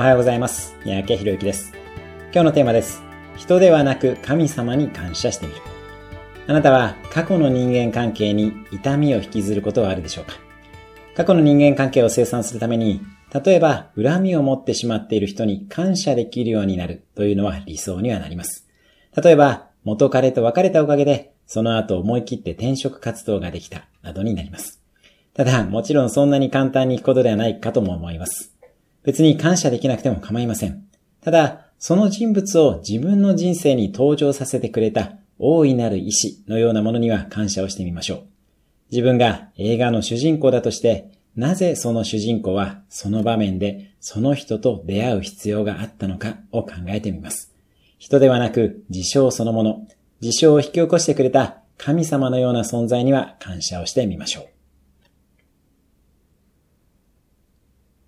おはようございます。三宅博之です。今日のテーマです。人ではなく神様に感謝してみる。あなたは過去の人間関係に痛みを引きずることはあるでしょうか？過去の人間関係を生産するために、例えば恨みを持ってしまっている人に感謝できるようになるというのは理想にはなります。例えば、元彼と別れたおかげで、その後思い切って転職活動ができた、などになります。ただ、もちろんそんなに簡単にいくことではないかとも思います。別に感謝できなくても構いません。ただ、その人物を自分の人生に登場させてくれた大いなる意志のようなものには感謝をしてみましょう。自分が映画の主人公だとして、なぜその主人公はその場面でその人と出会う必要があったのかを考えてみます。人ではなく事象そのもの、事象を引き起こしてくれた神様のような存在には感謝をしてみましょう。